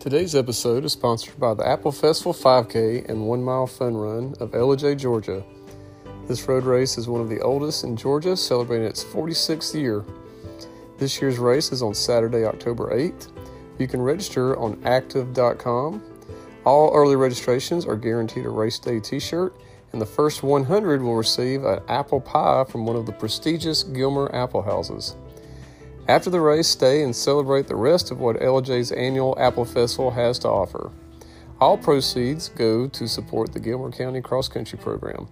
Today's episode is sponsored by the Apple Festival 5K and One Mile Fun Run of Ellijay, Georgia. This road race is one of the oldest in Georgia, celebrating its 46th year. This year's race is on Saturday, October 8th. You can register on active.com. All early registrations are guaranteed a race day t shirt, and the first 100 will receive an apple pie from one of the prestigious Gilmer Apple Houses. After the race, stay and celebrate the rest of what Ellijay's annual Apple Festival has to offer. All proceeds go to support the Gilmer County Cross Country Program.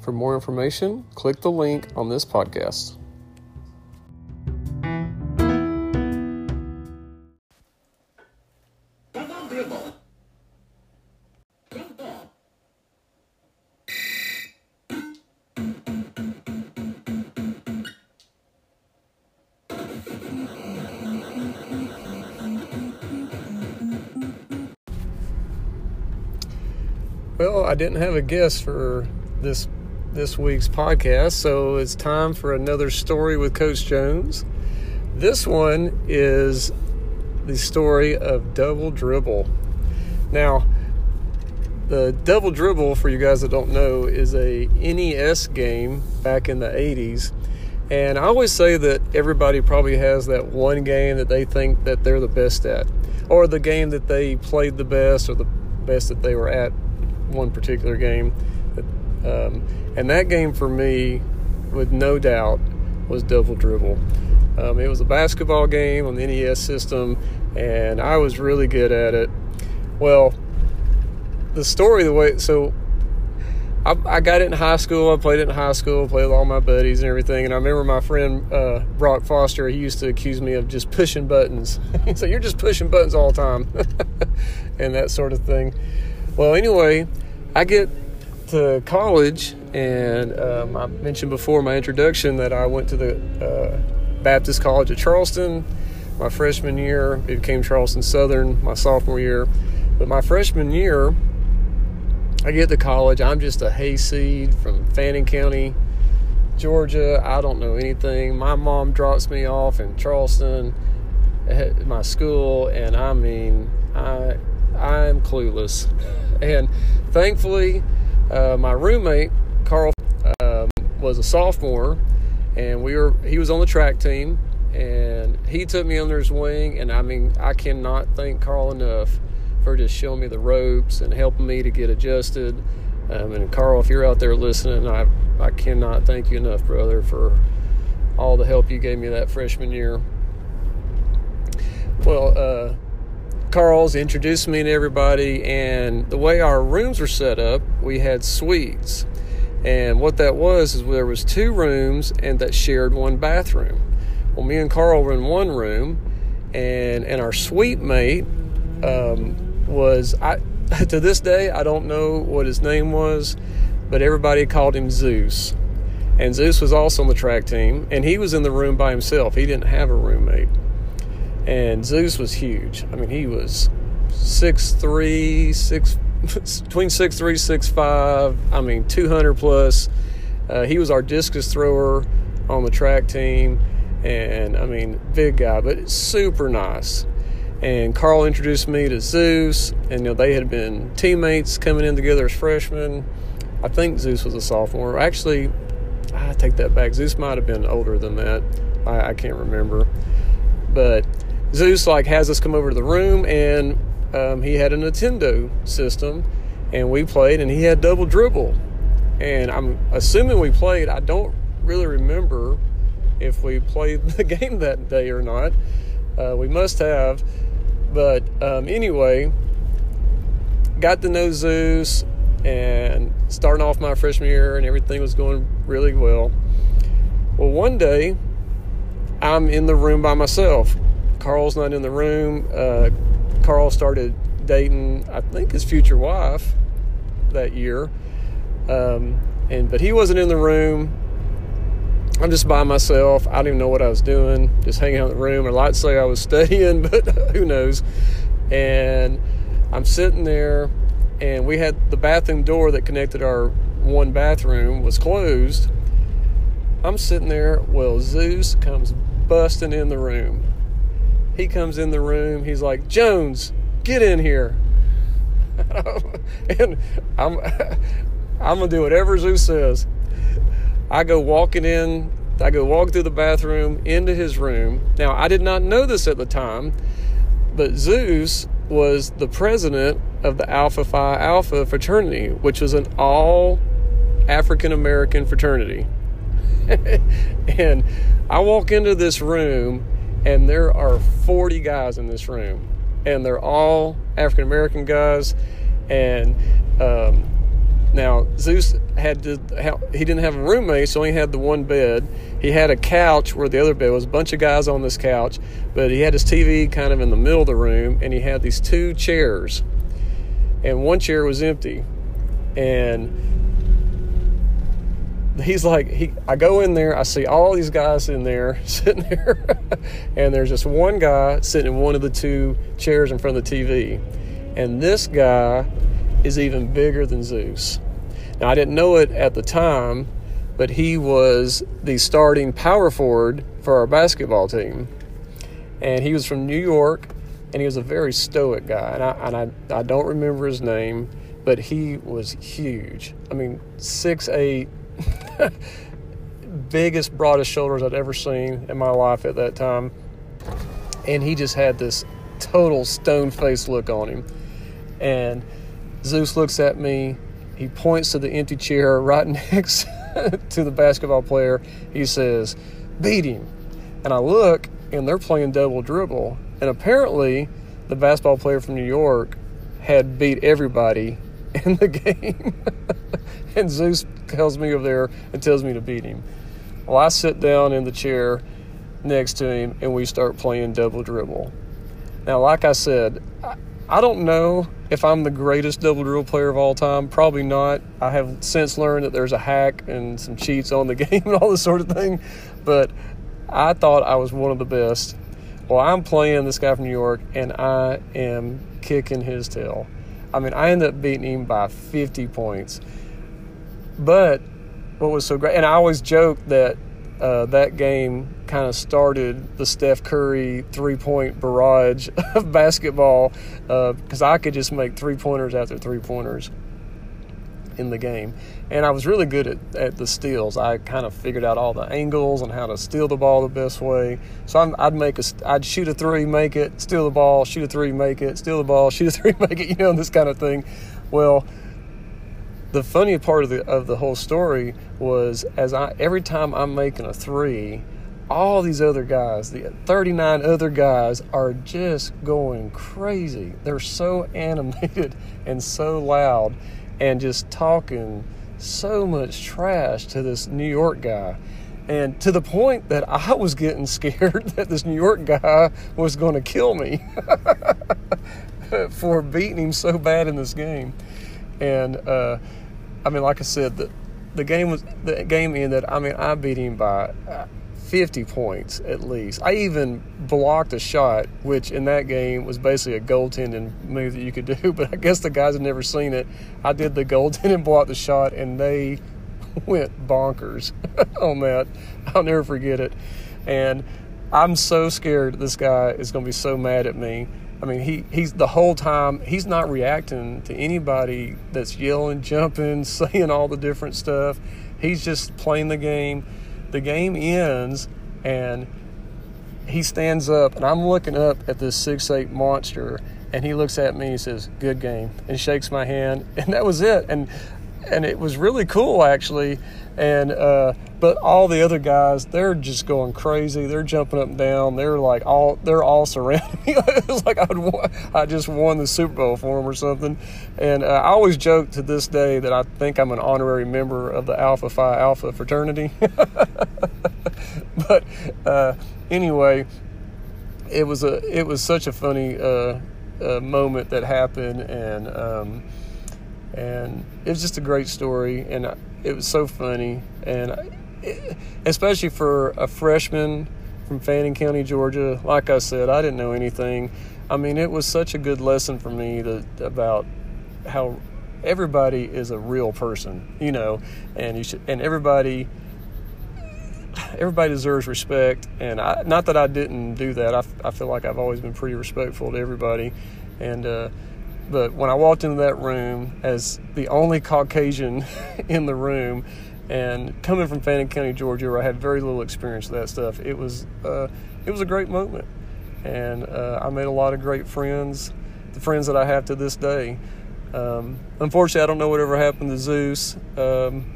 For more information, click the link on this podcast. Well, I didn't have a guest for this this week's podcast, so it's time for another story with Coach Jones. This one is the story of double dribble. Now, the double dribble, for you guys that don't know, is a NES game back in the 80s. And I always say that everybody probably has that one game that they think that they're the best at, or the game that they played the best, or the best that they were at one particular game. Um, and that game for me, with no doubt, was Double Dribble. Um, it was a basketball game on the NES system, and I was really good at it. Well, the story, the way, so I, I, got it in high school. I played it in high school, played with all my buddies and everything. And I remember my friend uh, Brock Foster, he used to accuse me of just pushing buttons. so you're just pushing buttons all the time, and that sort of thing. Well, anyway, I get to college, and um, I mentioned before my introduction that I went to the uh, Baptist College of Charleston my freshman year. It became Charleston Southern my sophomore year. But my freshman year, I get to college. I'm just a hayseed from Fannin County, Georgia. I don't know anything. My mom drops me off in Charleston at my school, and I mean, I I'm clueless. And thankfully, uh, my roommate Carl um, was a sophomore, and we were he was on the track team, and he took me under his wing. And I mean, I cannot thank Carl enough for just showing me the ropes and helping me to get adjusted. Um, and Carl, if you're out there listening, I I cannot thank you enough, brother, for all the help you gave me that freshman year. Well, uh, Carl's introduced me to everybody, and the way our rooms were set up, we had suites. And what that was is there was two rooms and that shared one bathroom. Well, me and Carl were in one room, and and our suite mate um, was I. To this day, I don't know what his name was, but everybody called him Zeus. And Zeus was also on the track team, and he was in the room by himself. He didn't have a roommate. And Zeus was huge. I mean, he was six three, six between six three, six five. I mean, two hundred plus. Uh, he was our discus thrower on the track team, and I mean, big guy, but super nice. And Carl introduced me to Zeus, and you know they had been teammates coming in together as freshmen. I think Zeus was a sophomore. Actually, I take that back. Zeus might have been older than that. I, I can't remember, but Zeus like has us come over to the room, and um, he had a Nintendo system, and we played, and he had double dribble, and I'm assuming we played. I don't really remember if we played the game that day or not. Uh, we must have, but um, anyway, got to know Zeus, and starting off my freshman year, and everything was going really well. Well, one day, I'm in the room by myself Carl's not in the room. Uh, Carl started dating, I think, his future wife that year. Um, and but he wasn't in the room. I'm just by myself. I don't even know what I was doing, just hanging out in the room. I'd like to say I was studying, but who knows? And I'm sitting there, and we had the bathroom door that connected our one bathroom was closed. I'm sitting there. Well, Zeus comes busting in the room he comes in the room. He's like, Jones, get in here. and I'm, I'm going to do whatever Zeus says. I go walking in, I go walk through the bathroom into his room. Now, I did not know this at the time, but Zeus was the president of the Alpha Phi Alpha fraternity, which was an all African American fraternity. and I walk into this room, and there are 40 guys in this room, and they're all African American guys. And um, now Zeus had to, he didn't have a roommate, so he had the one bed. He had a couch where the other bed was a bunch of guys on this couch, but he had his TV kind of in the middle of the room, and he had these two chairs, and one chair was empty, and he's like he I go in there, I see all these guys in there sitting there, and there's just one guy sitting in one of the two chairs in front of the TV. And this guy is even bigger than Zeus. Now I didn't know it at the time, but he was the starting power forward for our basketball team. And he was from New York and he was a very stoic guy. And I and I, I don't remember his name, but he was huge. I mean, six eight biggest, broadest shoulders I'd ever seen in my life at that time. And he just had this total stone face look on him. And Zeus looks at me. He points to the empty chair right next to the basketball player. He says, Beat him. And I look, and they're playing double dribble. And apparently, the basketball player from New York had beat everybody in the game. and Zeus tells me over there and tells me to beat him. Well, I sit down in the chair next to him and we start playing double dribble. Now, like I said, I don't know if I'm the greatest double dribble player of all time. Probably not. I have since learned that there's a hack and some cheats on the game and all this sort of thing. But I thought I was one of the best. Well, I'm playing this guy from New York and I am kicking his tail. I mean, I ended up beating him by 50 points. But what was so great, and I always joke that uh, that game kind of started the Steph Curry three point barrage of basketball because uh, I could just make three pointers after three pointers in the game. And I was really good at, at the steals. I kind of figured out all the angles and how to steal the ball the best way. So i would make a, I'd shoot a three, make it, steal the ball, shoot a three, make it, steal the ball, shoot a three, make it. You know this kind of thing. Well, the funny part of the of the whole story was as I every time I'm making a three, all these other guys, the 39 other guys, are just going crazy. They're so animated and so loud and just talking so much trash to this New York guy. And to the point that I was getting scared that this New York guy was going to kill me for beating him so bad in this game. And, uh, I mean, like I said, the the game was the game ended. I mean, I beat him by uh, 50 points at least. I even blocked a shot, which in that game was basically a goaltending move that you could do. But I guess the guys had never seen it. I did the goaltending, blocked the shot, and they went bonkers on that. I'll never forget it. And I'm so scared this guy is going to be so mad at me I mean, he, he's the whole time, he's not reacting to anybody that's yelling, jumping, saying all the different stuff. He's just playing the game. The game ends, and he stands up, and I'm looking up at this six eight monster, and he looks at me and says, Good game, and shakes my hand, and that was it. And and it was really cool actually. And uh, but all the other guys, they're just going crazy. They're jumping up and down. They're like all they're all surrounding me. it was like I'd won, I just won the Super Bowl for them or something. And uh, I always joke to this day that I think I'm an honorary member of the Alpha Phi Alpha fraternity. but uh, anyway, it was a it was such a funny uh, uh, moment that happened and. Um, and it was just a great story, and it was so funny, and especially for a freshman from Fannin County, Georgia. Like I said, I didn't know anything. I mean, it was such a good lesson for me to, about how everybody is a real person, you know, and you should, and everybody everybody deserves respect and I, not that I didn't do that I, I feel like I've always been pretty respectful to everybody And uh, but when I walked into that room as the only Caucasian in the room, and coming from Fannin County, Georgia, where I had very little experience with that stuff, it was uh, it was a great moment, and uh, I made a lot of great friends, the friends that I have to this day. Um, unfortunately, I don't know whatever happened to Zeus, um,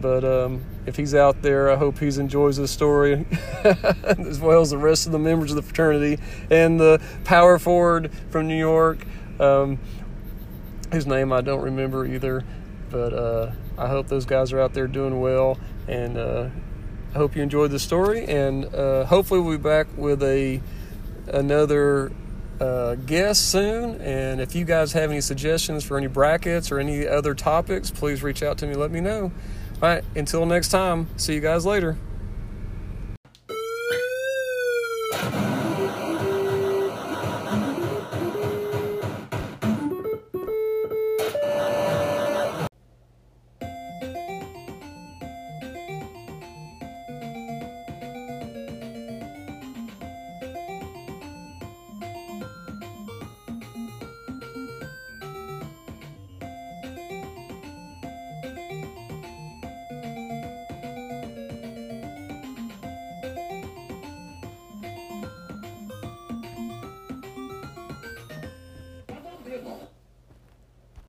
but um, if he's out there, I hope he enjoys this story as well as the rest of the members of the fraternity and the power forward from New York, um, whose name I don't remember either. But uh, I hope those guys are out there doing well, and uh, I hope you enjoyed the story. And uh, hopefully, we'll be back with a another uh, guest soon. And if you guys have any suggestions for any brackets or any other topics, please reach out to me. Let me know. All right, until next time, see you guys later.